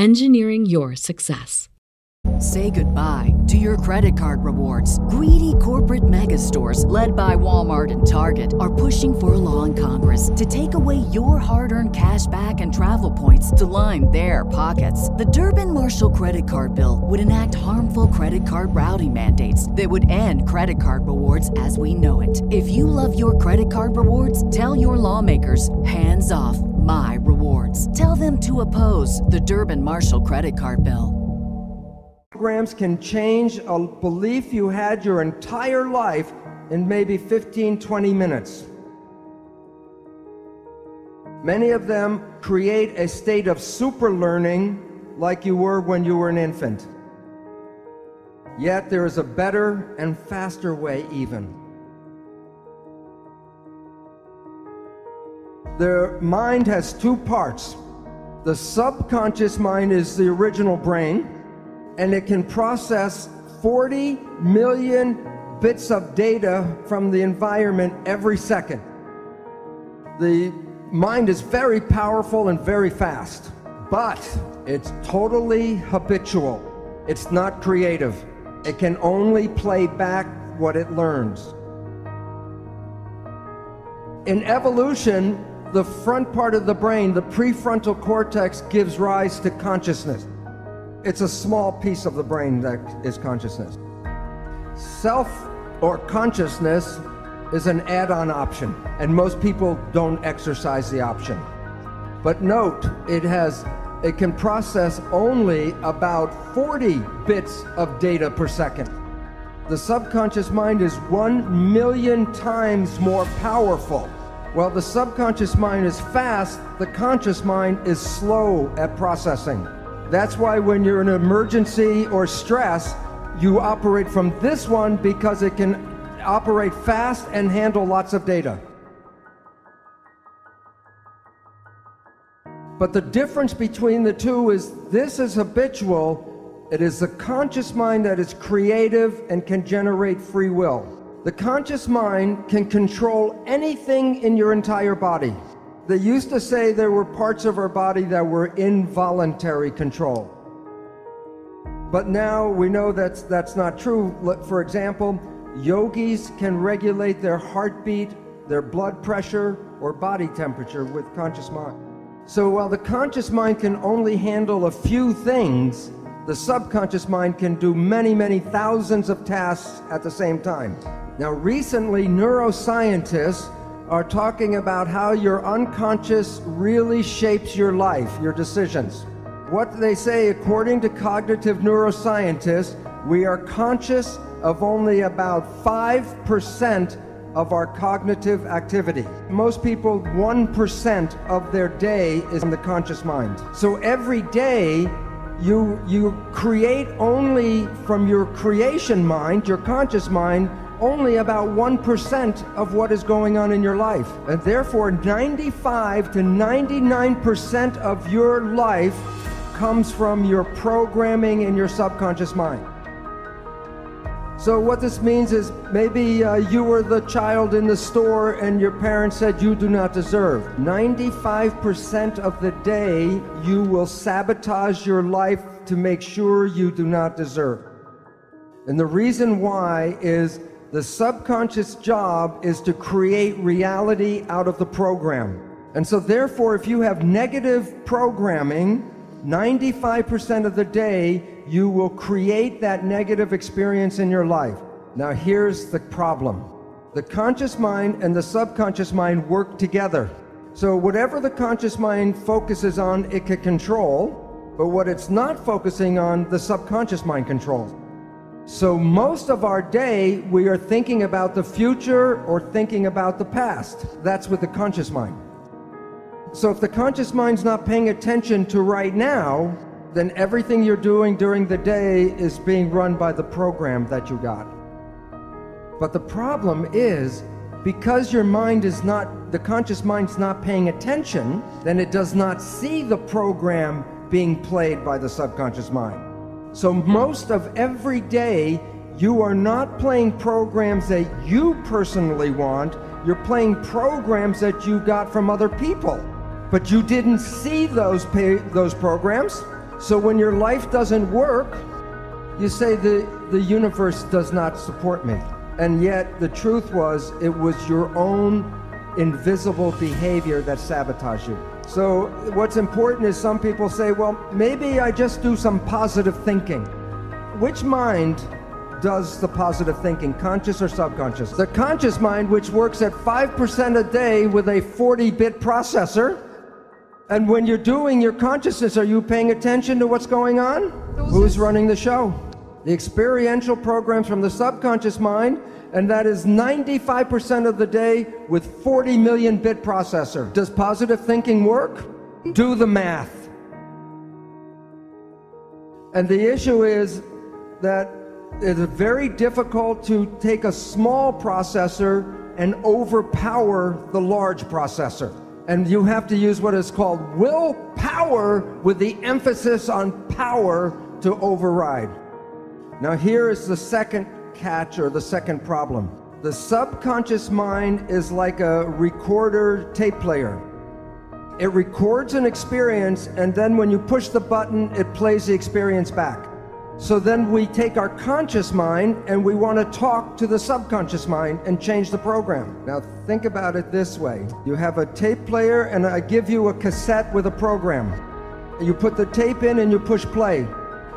engineering your success. Say goodbye to your credit card rewards. Greedy corporate mega stores, led by Walmart and Target, are pushing for a law in Congress to take away your hard earned cash back and travel points to line their pockets. The Durbin Marshall credit card bill would enact harmful credit card routing mandates that would end credit card rewards as we know it. If you love your credit card rewards, tell your lawmakers hands off my rewards. Tell them to oppose the Durbin Marshall credit card bill. programs can change a belief you had your entire life in maybe 15, 20 minutes. Many of them create a state of super learning like you were when you were an infant. Yet there is a better and faster way, even. The mind has two parts. The subconscious mind is the original brain, and it can process 40 million bits of data from the environment every second. The mind is very powerful and very fast, but it's totally habitual. It's not creative. It can only play back what it learns. In evolution, the front part of the brain, the prefrontal cortex, gives rise to consciousness. It's a small piece of the brain that is consciousness. Self or consciousness is an add on option, and most people don't exercise the option. But note, it has it can process only about 40 bits of data per second. The subconscious mind is 1 million times more powerful. While the subconscious mind is fast, the conscious mind is slow at processing. That's why when you're in an emergency or stress, you operate from this one because it can operate fast and handle lots of data. But the difference between the two is this is habitual. It is the conscious mind that is creative and can generate free will. The conscious mind can control anything in your entire body. They used to say there were parts of our body that were involuntary control. But now we know that's, that's not true. For example, yogis can regulate their heartbeat, their blood pressure, or body temperature with conscious mind. So while the conscious mind can only handle a few things, the subconscious mind can do many, many thousands of tasks at the same time. Now, recently, neuroscientists are talking about how your unconscious really shapes your life, your decisions. What they say, according to cognitive neuroscientists, we are conscious of only about 5% of our cognitive activity. Most people, 1% of their day is in the conscious mind. So every day, you, you create only from your creation mind, your conscious mind, only about 1% of what is going on in your life. And therefore, 95 to 99% of your life comes from your programming in your subconscious mind. So, what this means is maybe uh, you were the child in the store and your parents said you do not deserve. 95% of the day, you will sabotage your life to make sure you do not deserve. And the reason why is the subconscious job is to create reality out of the program. And so, therefore, if you have negative programming, 95% of the day, you will create that negative experience in your life. Now, here's the problem the conscious mind and the subconscious mind work together. So, whatever the conscious mind focuses on, it can control, but what it's not focusing on, the subconscious mind controls. So, most of our day, we are thinking about the future or thinking about the past. That's with the conscious mind. So, if the conscious mind's not paying attention to right now, then everything you're doing during the day is being run by the program that you got. But the problem is, because your mind is not, the conscious mind's not paying attention, then it does not see the program being played by the subconscious mind. So most of every day, you are not playing programs that you personally want, you're playing programs that you got from other people. But you didn't see those, pay, those programs. So when your life doesn't work, you say the, the universe does not support me. And yet the truth was it was your own invisible behavior that sabotaged you. So what's important is some people say, well, maybe I just do some positive thinking. Which mind does the positive thinking, conscious or subconscious? The conscious mind, which works at 5% a day with a 40 bit processor, and when you're doing your consciousness, are you paying attention to what's going on? Who's running the show? The experiential programs from the subconscious mind, and that is 95% of the day with 40 million bit processor. Does positive thinking work? Do the math. And the issue is that it's very difficult to take a small processor and overpower the large processor and you have to use what is called willpower with the emphasis on power to override. Now, here is the second catch or the second problem. The subconscious mind is like a recorder tape player. It records an experience, and then when you push the button, it plays the experience back. So then we take our conscious mind and we want to talk to the subconscious mind and change the program. Now think about it this way. You have a tape player and I give you a cassette with a program. You put the tape in and you push play.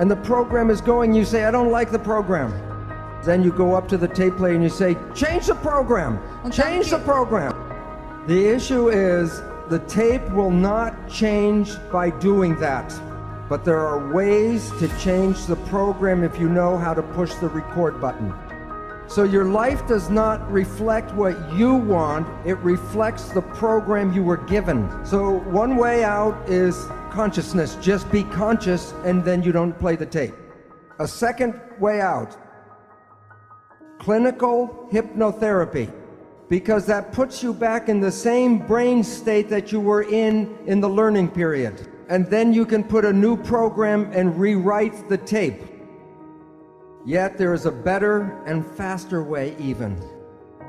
And the program is going, you say, I don't like the program. Then you go up to the tape player and you say, change the program. Change the program. The issue is the tape will not change by doing that. But there are ways to change the program if you know how to push the record button. So your life does not reflect what you want, it reflects the program you were given. So one way out is consciousness. Just be conscious and then you don't play the tape. A second way out clinical hypnotherapy because that puts you back in the same brain state that you were in in the learning period and then you can put a new program and rewrite the tape. Yet there is a better and faster way, even.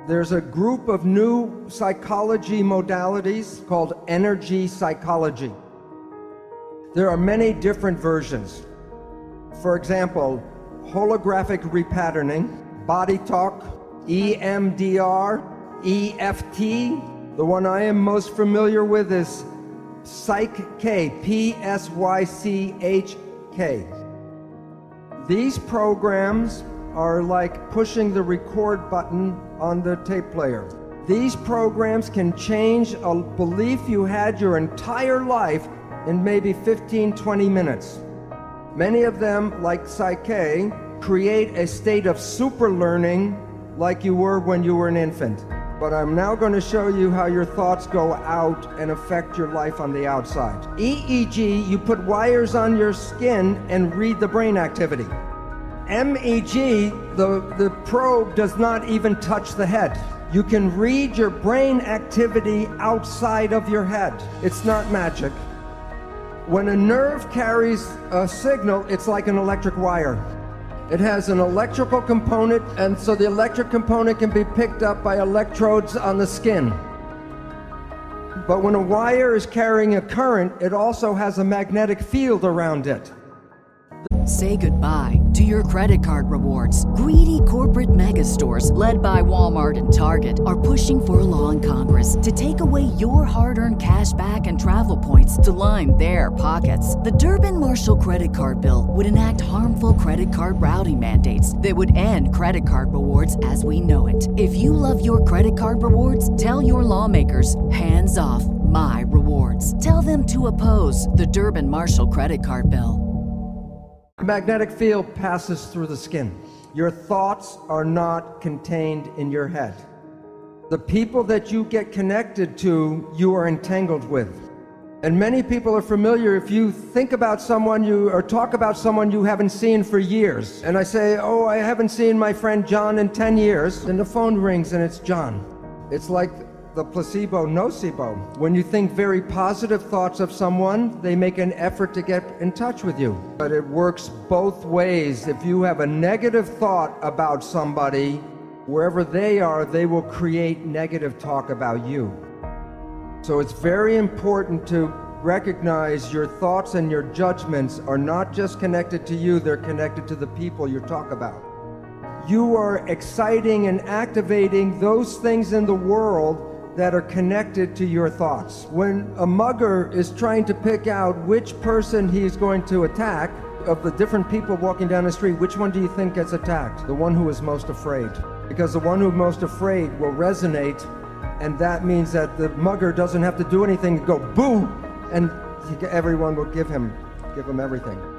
There's a group of new psychology modalities called energy psychology. There are many different versions. For example, holographic repatterning, body talk, EMDR, EFT. The one I am most familiar with is Psych K, P S Y C H K. These programs are like pushing the record button on the tape player. These programs can change a belief you had your entire life in maybe 15, 20 minutes. Many of them, like Psych K, create a state of super learning like you were when you were an infant. But I'm now going to show you how your thoughts go out and affect your life on the outside. EEG, you put wires on your skin and read the brain activity. MEG, the, the probe does not even touch the head. You can read your brain activity outside of your head. It's not magic. When a nerve carries a signal, it's like an electric wire. It has an electrical component, and so the electric component can be picked up by electrodes on the skin. But when a wire is carrying a current, it also has a magnetic field around it. Say goodbye to your credit card rewards. Greedy corporate mega stores, led by Walmart and Target, are pushing for a law in Congress to take away your hard earned cash back and travel points to line their pockets. The Durbin Marshall credit card bill would enact harmful credit card routing mandates that would end credit card rewards as we know it. If you love your credit card rewards, tell your lawmakers hands off my rewards. Tell them to oppose the Durbin Marshall credit card bill. Magnetic field passes through the skin. Your thoughts are not contained in your head. The people that you get connected to, you are entangled with. And many people are familiar if you think about someone you or talk about someone you haven't seen for years. And I say, "Oh, I haven't seen my friend John in 10 years." And the phone rings and it's John. It's like the placebo nocebo. When you think very positive thoughts of someone, they make an effort to get in touch with you. But it works both ways. If you have a negative thought about somebody, wherever they are, they will create negative talk about you. So it's very important to recognize your thoughts and your judgments are not just connected to you, they're connected to the people you talk about. You are exciting and activating those things in the world that are connected to your thoughts. When a mugger is trying to pick out which person he's going to attack, of the different people walking down the street, which one do you think gets attacked? The one who is most afraid. Because the one who's most afraid will resonate and that means that the mugger doesn't have to do anything go boo and everyone will give him give him everything